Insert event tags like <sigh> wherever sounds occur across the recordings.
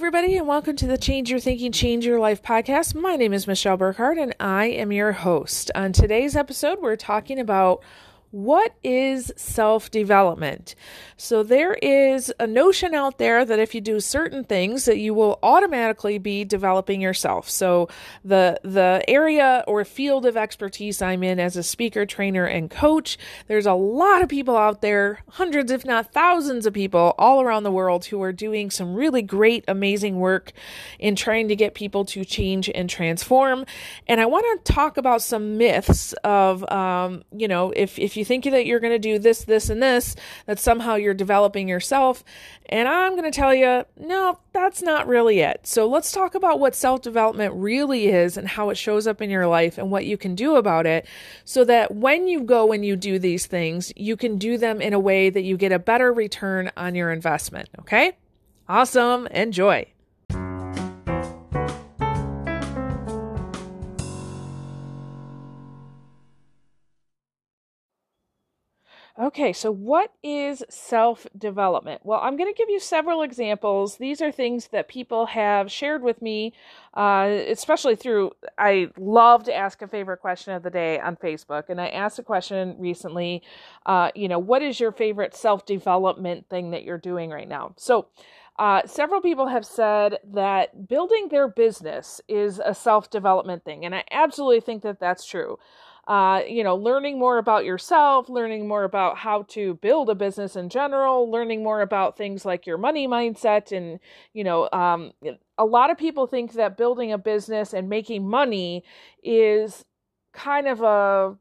everybody, and welcome to the Change Your Thinking, Change Your Life podcast. My name is Michelle Burkhardt, and I am your host. On today's episode, we're talking about what is self development? So there is a notion out there that if you do certain things that you will automatically be developing yourself. So the the area or field of expertise I'm in as a speaker, trainer and coach, there's a lot of people out there, hundreds if not thousands of people all around the world who are doing some really great amazing work in trying to get people to change and transform. And I want to talk about some myths of um, you know, if if you you think that you're going to do this, this, and this, that somehow you're developing yourself. And I'm going to tell you, no, that's not really it. So let's talk about what self development really is and how it shows up in your life and what you can do about it so that when you go and you do these things, you can do them in a way that you get a better return on your investment. Okay? Awesome. Enjoy. Okay, so what is self development? Well, I'm going to give you several examples. These are things that people have shared with me, uh, especially through. I love to ask a favorite question of the day on Facebook, and I asked a question recently. Uh, you know, what is your favorite self development thing that you're doing right now? So, uh, several people have said that building their business is a self development thing, and I absolutely think that that's true uh, you know, learning more about yourself, learning more about how to build a business in general, learning more about things like your money mindset. And, you know, um, a lot of people think that building a business and making money is kind of a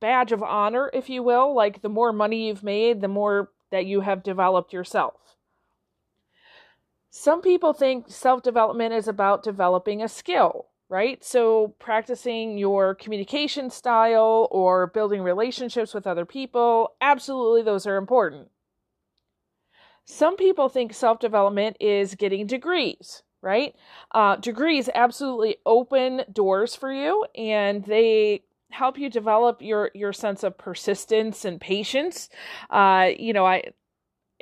badge of honor, if you will. Like the more money you've made, the more that you have developed yourself. Some people think self development is about developing a skill right? So, practicing your communication style or building relationships with other people, absolutely, those are important. Some people think self development is getting degrees, right? Uh, degrees absolutely open doors for you and they help you develop your your sense of persistence and patience. Uh, you know, I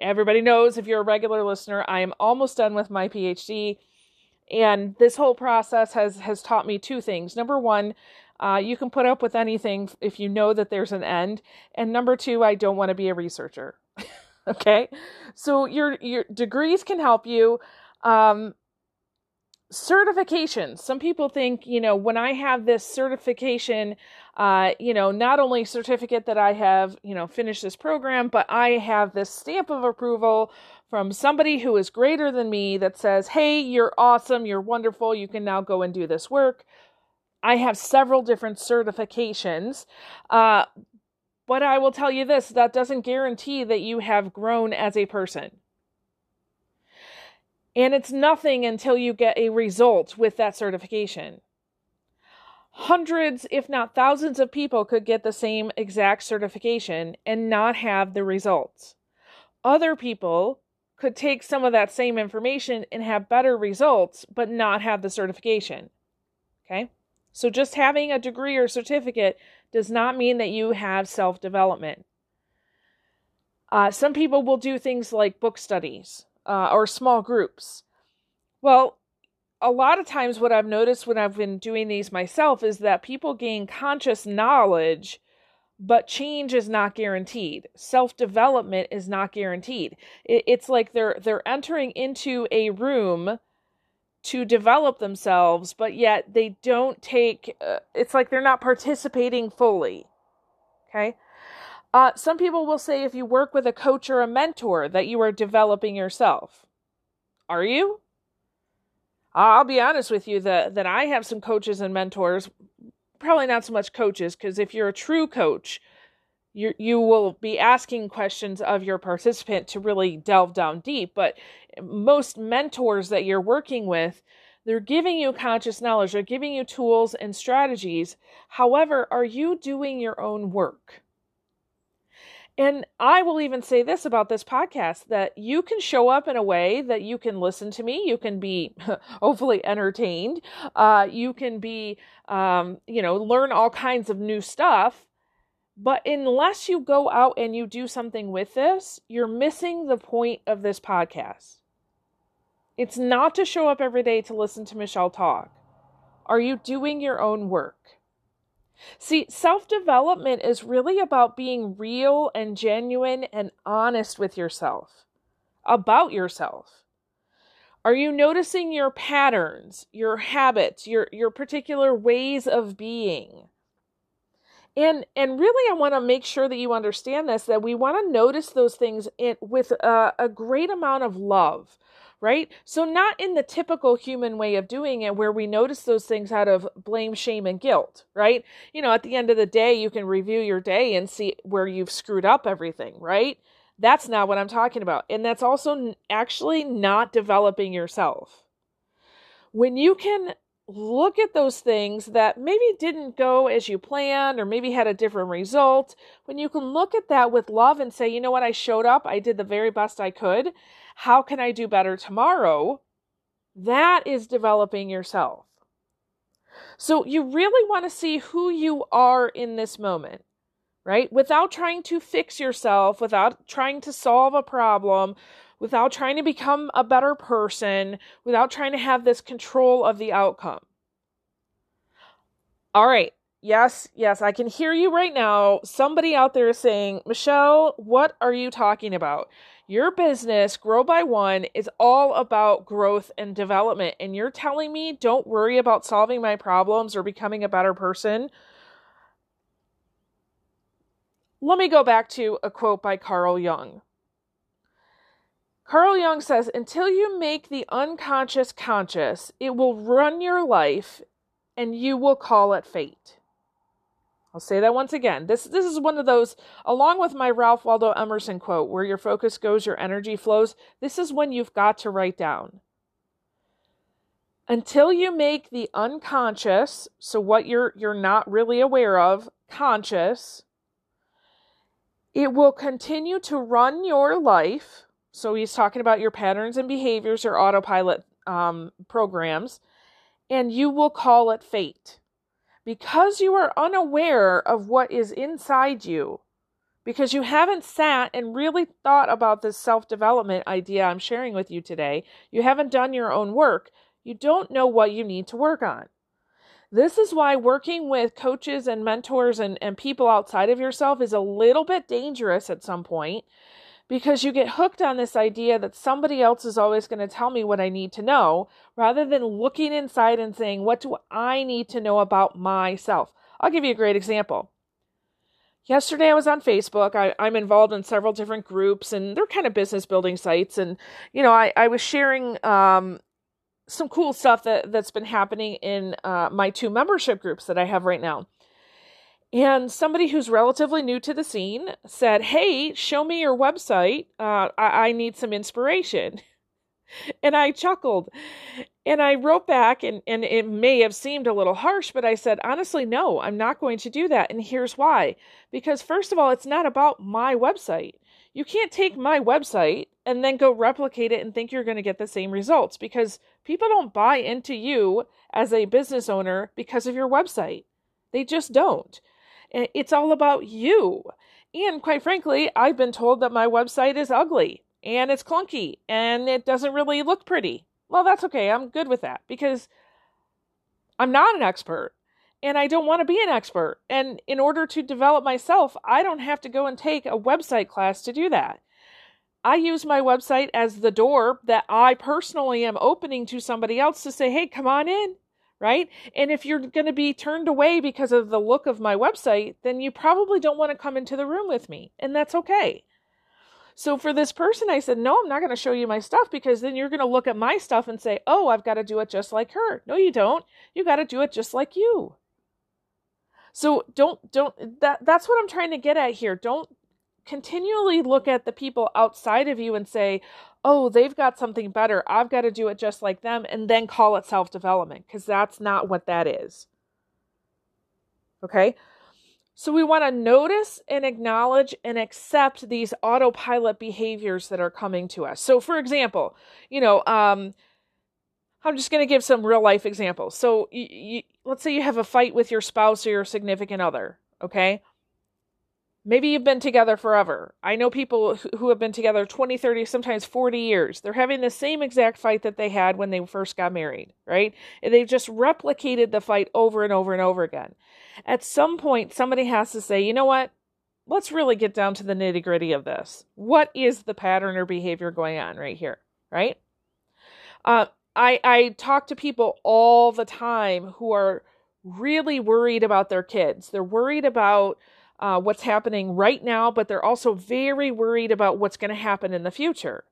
everybody knows if you're a regular listener, I am almost done with my PhD and this whole process has has taught me two things. Number one uh, you can put up with anything if you know that there's an end. And number two i don't want to be a researcher. <laughs> Okay? So your your degrees can help you. Um, certifications some people think you know when i have this certification uh, you know not only certificate that i have you know finished this program but i have this stamp of approval from somebody who is greater than me that says, Hey, you're awesome, you're wonderful, you can now go and do this work. I have several different certifications. Uh, but I will tell you this that doesn't guarantee that you have grown as a person. And it's nothing until you get a result with that certification. Hundreds, if not thousands, of people could get the same exact certification and not have the results. Other people could take some of that same information and have better results, but not have the certification. Okay? So just having a degree or certificate does not mean that you have self development. Uh, some people will do things like book studies uh, or small groups. Well, a lot of times, what I've noticed when I've been doing these myself is that people gain conscious knowledge but change is not guaranteed. Self-development is not guaranteed. It's like they're they're entering into a room to develop themselves but yet they don't take uh, it's like they're not participating fully. Okay uh, some people will say if you work with a coach or a mentor that you are developing yourself. Are you? I'll be honest with you that that i have some coaches and mentors probably not so much coaches because if you're a true coach you you will be asking questions of your participant to really delve down deep but most mentors that you're working with they're giving you conscious knowledge they're giving you tools and strategies. However are you doing your own work and I will even say this about this podcast that you can show up in a way that you can listen to me. You can be <laughs> hopefully entertained. Uh, you can be, um, you know, learn all kinds of new stuff. But unless you go out and you do something with this, you're missing the point of this podcast. It's not to show up every day to listen to Michelle talk. Are you doing your own work? See, self development is really about being real and genuine and honest with yourself, about yourself. Are you noticing your patterns, your habits, your, your particular ways of being? And and really, I want to make sure that you understand this that we want to notice those things in, with a, a great amount of love, right? So, not in the typical human way of doing it where we notice those things out of blame, shame, and guilt, right? You know, at the end of the day, you can review your day and see where you've screwed up everything, right? That's not what I'm talking about. And that's also actually not developing yourself. When you can look at those things that maybe didn't go as you planned or maybe had a different result, when you can look at that with love and say, you know what, I showed up, I did the very best I could, how can I do better tomorrow? That is developing yourself. So you really want to see who you are in this moment, right? Without trying to fix yourself, without trying to solve a problem, without trying to become a better person, without trying to have this control of the outcome. All right. Yes, yes, I can hear you right now. Somebody out there is saying, Michelle, what are you talking about? Your business, Grow by One, is all about growth and development. And you're telling me don't worry about solving my problems or becoming a better person? Let me go back to a quote by Carl Jung. Carl Jung says, until you make the unconscious conscious, it will run your life and you will call it fate. I'll say that once again. This this is one of those along with my Ralph Waldo Emerson quote where your focus goes your energy flows. This is when you've got to write down. Until you make the unconscious, so what you're you're not really aware of, conscious, it will continue to run your life so he's talking about your patterns and behaviors or autopilot um, programs, and you will call it fate. Because you are unaware of what is inside you, because you haven't sat and really thought about this self development idea I'm sharing with you today, you haven't done your own work, you don't know what you need to work on. This is why working with coaches and mentors and, and people outside of yourself is a little bit dangerous at some point because you get hooked on this idea that somebody else is always going to tell me what I need to know rather than looking inside and saying, What do I need to know about myself? I'll give you a great example. Yesterday, I was on Facebook. I, am involved in several different groups, and they're kind of business building sites. And, you know, I, I was sharing um, some cool stuff that, that's been happening in uh, my two membership groups that I have right now. And somebody who's relatively new to the scene said, Hey, show me your website. Uh, I-, I need some inspiration. <laughs> and I chuckled. And I wrote back, and, and it may have seemed a little harsh, but I said, honestly, no, I'm not going to do that. And here's why. Because, first of all, it's not about my website. You can't take my website and then go replicate it and think you're going to get the same results because people don't buy into you as a business owner because of your website. They just don't. Eh, it's all about you. And quite frankly, I've been told that my website is ugly and it's clunky and it doesn't really look pretty. Well, that's okay. I'm good with that because I'm not an expert and I don't want to be an expert. And in order to develop myself, I don't have to go and take a website class to do that. I use my website as the door that I personally am opening to somebody else to say, hey, come on in right? And if you're going to be turned away because of the look of my website, then you probably don't want to come into the room with me, and that's okay. So for this person, I said, No, I'm not going to show you my stuff because then you're going to look at my stuff and say, Oh, I've got to do it just like her. No, you don't. You got to do it just like you. So don't, don't, that, that's what I'm trying to get at here. Don't continually look at the people outside of you and say, oh, they've got something better. I've got to do it just like them, and then call it self development, because that's not what that is. Okay? So we want to notice and acknowledge and accept these autopilot behaviors that are coming to us. So, for example, you know, um, I'm just going to give some real life examples. So, let's say you have a fight with your spouse or your significant other, okay? Maybe you've been together forever. I know people who have been together 20, 30, sometimes 40 years. They're having the same exact fight that they had when they first got married, right? And they've just replicated the fight over and over and over again. At some point, somebody has to say, you know what? Let's really get down to the nitty gritty of this. What is the pattern or behavior going on right here, right? Uh, I, I talk to people all the time who are really worried about their kids. They're worried about uh, what's happening right now, but they're also very worried about what's going to happen in the future.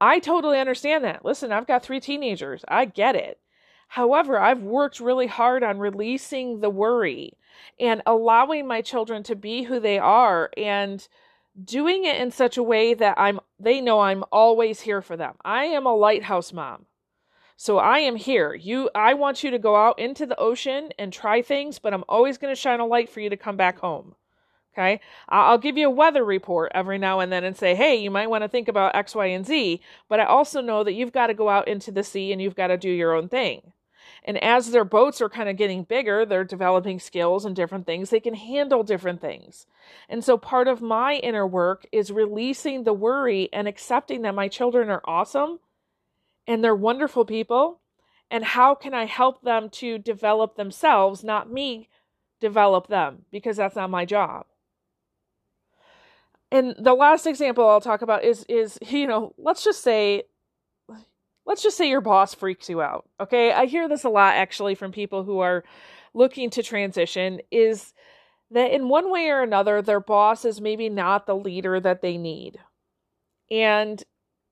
I totally understand that. Listen, I've got three teenagers. I get it. However, I've worked really hard on releasing the worry and allowing my children to be who they are and doing it in such a way that I'm they know I'm always here for them. I am a lighthouse mom. So I am here. You I want you to go out into the ocean and try things, but I'm always going to shine a light for you to come back home. Okay? I'll give you a weather report every now and then and say, "Hey, you might want to think about X, Y, and Z," but I also know that you've got to go out into the sea and you've got to do your own thing. And as their boats are kind of getting bigger, they're developing skills and different things. They can handle different things. And so part of my inner work is releasing the worry and accepting that my children are awesome and they're wonderful people. And how can I help them to develop themselves, not me develop them, because that's not my job. And the last example I'll talk about is is <laughs> you know, let's just say let's just say your boss freaks you out. Okay? I hear this a lot actually from people who are looking to transition is that in one way or another their boss is maybe not the leader that they need. And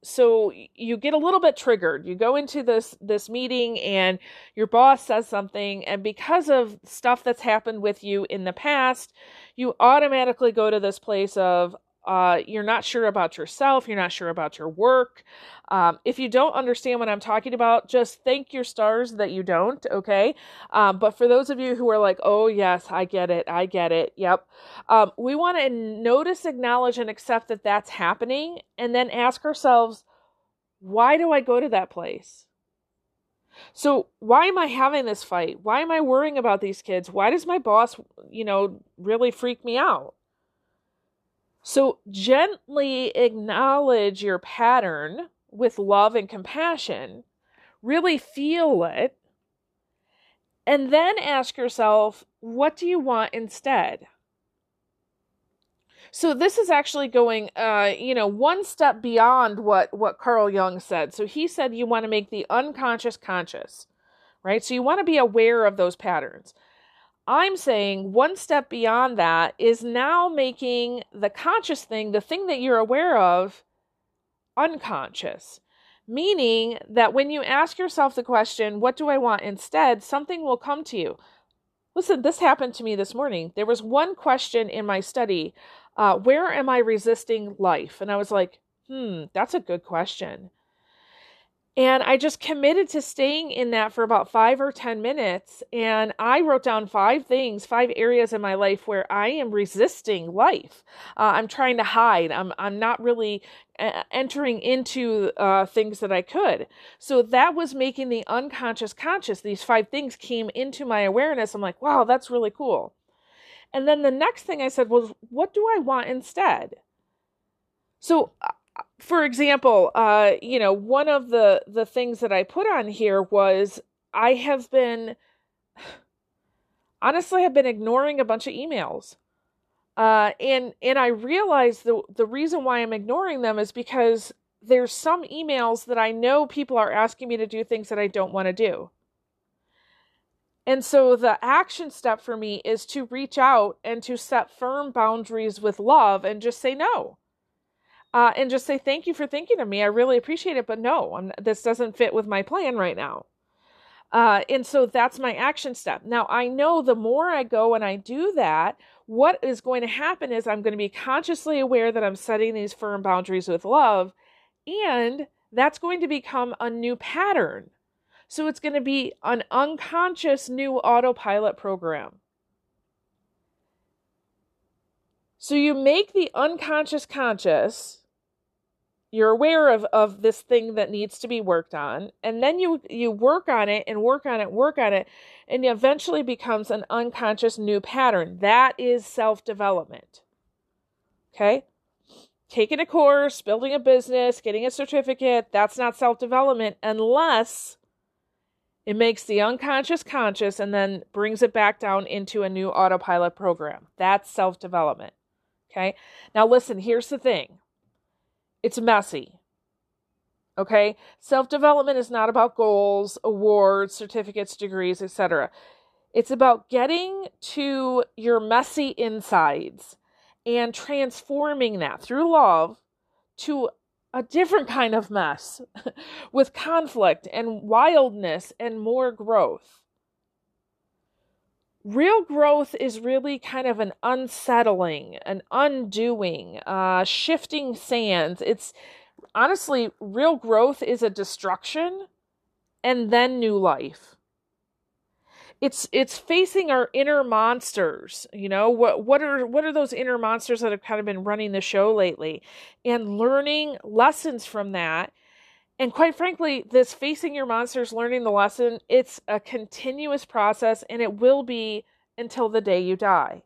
so you get a little bit triggered. You go into this this meeting and your boss says something and because of stuff that's happened with you in the past you automatically go to this place of uh, you're not sure about yourself, you're not sure about your work. Um, if you don't understand what I'm talking about, just thank your stars that you don't, okay? Um, but for those of you who are like, oh, yes, I get it, I get it, yep, um, we want to notice, acknowledge, and accept that that's happening, and then ask ourselves, why do I go to that place? So, why am I having this fight? Why am I worrying about these kids? Why does my boss, you know, really freak me out? So gently acknowledge your pattern with love and compassion, really feel it, and then ask yourself, what do you want instead? So this is actually going, uh, you know, one step beyond what what Carl Jung said. So he said you want to make the unconscious conscious, right? So you want to be aware of those patterns. I'm saying one step beyond that is now making the conscious thing, the thing that you're aware of, unconscious. Meaning that when you ask yourself the question, what do I want instead, something will come to you. Listen, this happened to me this morning. There was one question in my study uh, Where am I resisting life? And I was like, hmm, that's a good question. And I just committed to staying in that for about five or 10 minutes. And I wrote down five things, five areas in my life where I am resisting life. Uh, I'm trying to hide. I'm, I'm not really uh, entering into uh, things that I could. So that was making the unconscious conscious. These five things came into my awareness. I'm like, wow, that's really cool. And then the next thing I said was, what do I want instead? So for example, uh, you know, one of the the things that I put on here was I have been <sighs> honestly I've been ignoring a bunch of emails. Uh, and and I realize the the reason why I'm ignoring them is because there's some emails that I know people are asking me to do things that I don't want to do. And so the action step for me is to reach out and to set firm boundaries with love and just say no uh, and just say thank you for thinking of me. I really appreciate it, but no, I'm, this doesn't fit with my plan right now. Uh, and so that's my action step. Now I know the more I go and I do that, what is going to happen is I'm going to be consciously aware that I'm setting these firm boundaries with love, and that's going to become a new pattern. So it's going to be an unconscious new autopilot program. So you make the unconscious conscious you're aware of of this thing that needs to be worked on and then you you work on it and work on it work on it and it eventually becomes an unconscious new pattern. That is self development okay? Taking a course building a business getting a certificate that's not self development unless it makes the unconscious conscious and then brings it back down into a new autopilot program. That's self development okay? Now listen here's the thing it's messy. Okay? Self-development is not about goals, awards, certificates, degrees, etc. It's about getting to your messy insides and transforming that through love to a different kind of mess <laughs> with conflict and wildness and more growth. Real growth is really kind of an unsettling, an undoing, uh, shifting sands. It's honestly, real growth is a destruction and then new life. It's it's facing our inner monsters, you know, what what are what are those inner monsters that have kind of been running the show lately and learning lessons from that and quite frankly, this facing your monsters, learning the lesson, it's a continuous process and it will be until the day you die.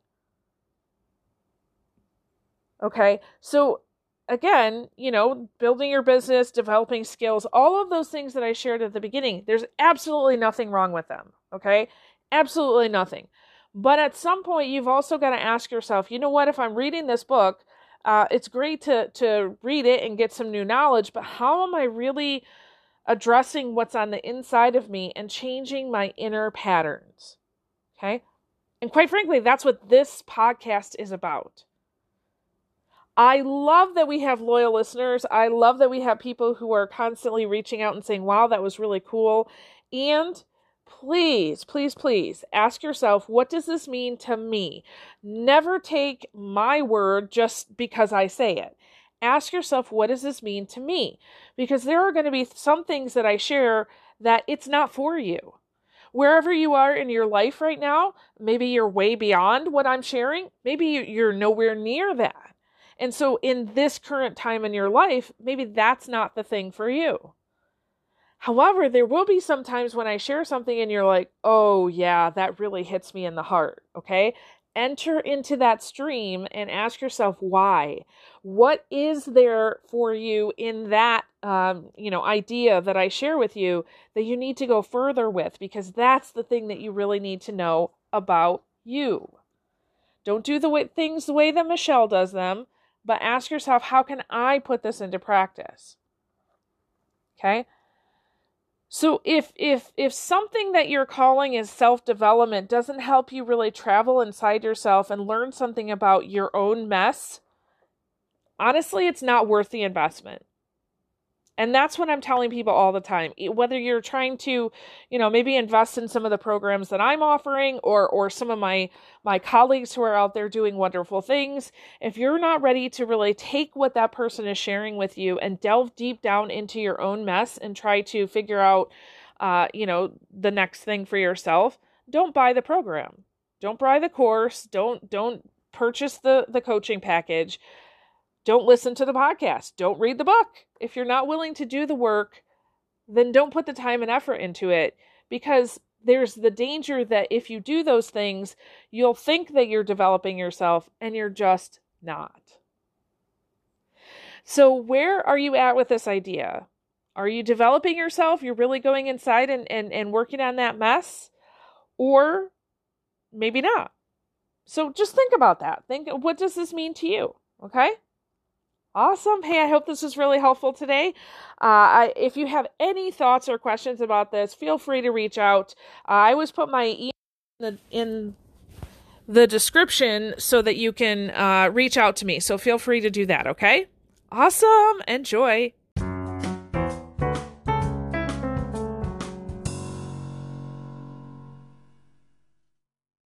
Okay, so again, you know, building your business, developing skills, all of those things that I shared at the beginning, there's absolutely nothing wrong with them. Okay, absolutely nothing. But at some point, you've also got to ask yourself, you know what, if I'm reading this book, uh, it's great to to read it and get some new knowledge, but how am I really addressing what's on the inside of me and changing my inner patterns? Okay. And quite frankly, that's what this podcast is about. I love that we have loyal listeners. I love that we have people who are constantly reaching out and saying, wow, that was really cool. And please, please, please ask yourself, what does this mean to me? Never take my word just because I say it. Ask yourself, what does this mean to me? Because there are going to be some things that I share that it's not for you. Wherever you are in your life right now, maybe you're way beyond what I'm sharing, maybe you're nowhere near that. And so, in this current time in your life, maybe that's not the thing for you. However, there will be some times when I share something and you're like, oh, yeah, that really hits me in the heart. Okay. Enter into that stream and ask yourself why. What is there for you in that, um, you know, idea that I share with you that you need to go further with? Because that's the thing that you really need to know about you. Don't do the way, things the way that Michelle does them, but ask yourself, how can I put this into practice? Okay. So if if if something that you're calling is self-development doesn't help you really travel inside yourself and learn something about your own mess, honestly, it's not worth the investment. And that's what I'm telling people all the time. Whether you're trying to, you know, maybe invest in some of the programs that I'm offering or or some of my my colleagues who are out there doing wonderful things, if you're not ready to really take what that person is sharing with you and delve deep down into your own mess and try to figure out uh, you know, the next thing for yourself, don't buy the program. Don't buy the course. Don't don't purchase the the coaching package don't listen to the podcast. Don't read the book. If you're not willing to do the work, then don't put the time and effort into it because there's the danger that if you do those things, you'll think that you're developing yourself and you're just not. So, where are you at with this idea? Are you developing yourself? You're really going inside and, and, and working on that mess? Or maybe not. So, just think about that. Think, what does this mean to you? Okay? Awesome. Hey, I hope this was really helpful today. Uh, I, if you have any thoughts or questions about this, feel free to reach out. Uh, I always put my email in the, in the description so that you can uh, reach out to me. So feel free to do that, okay? Awesome. Enjoy.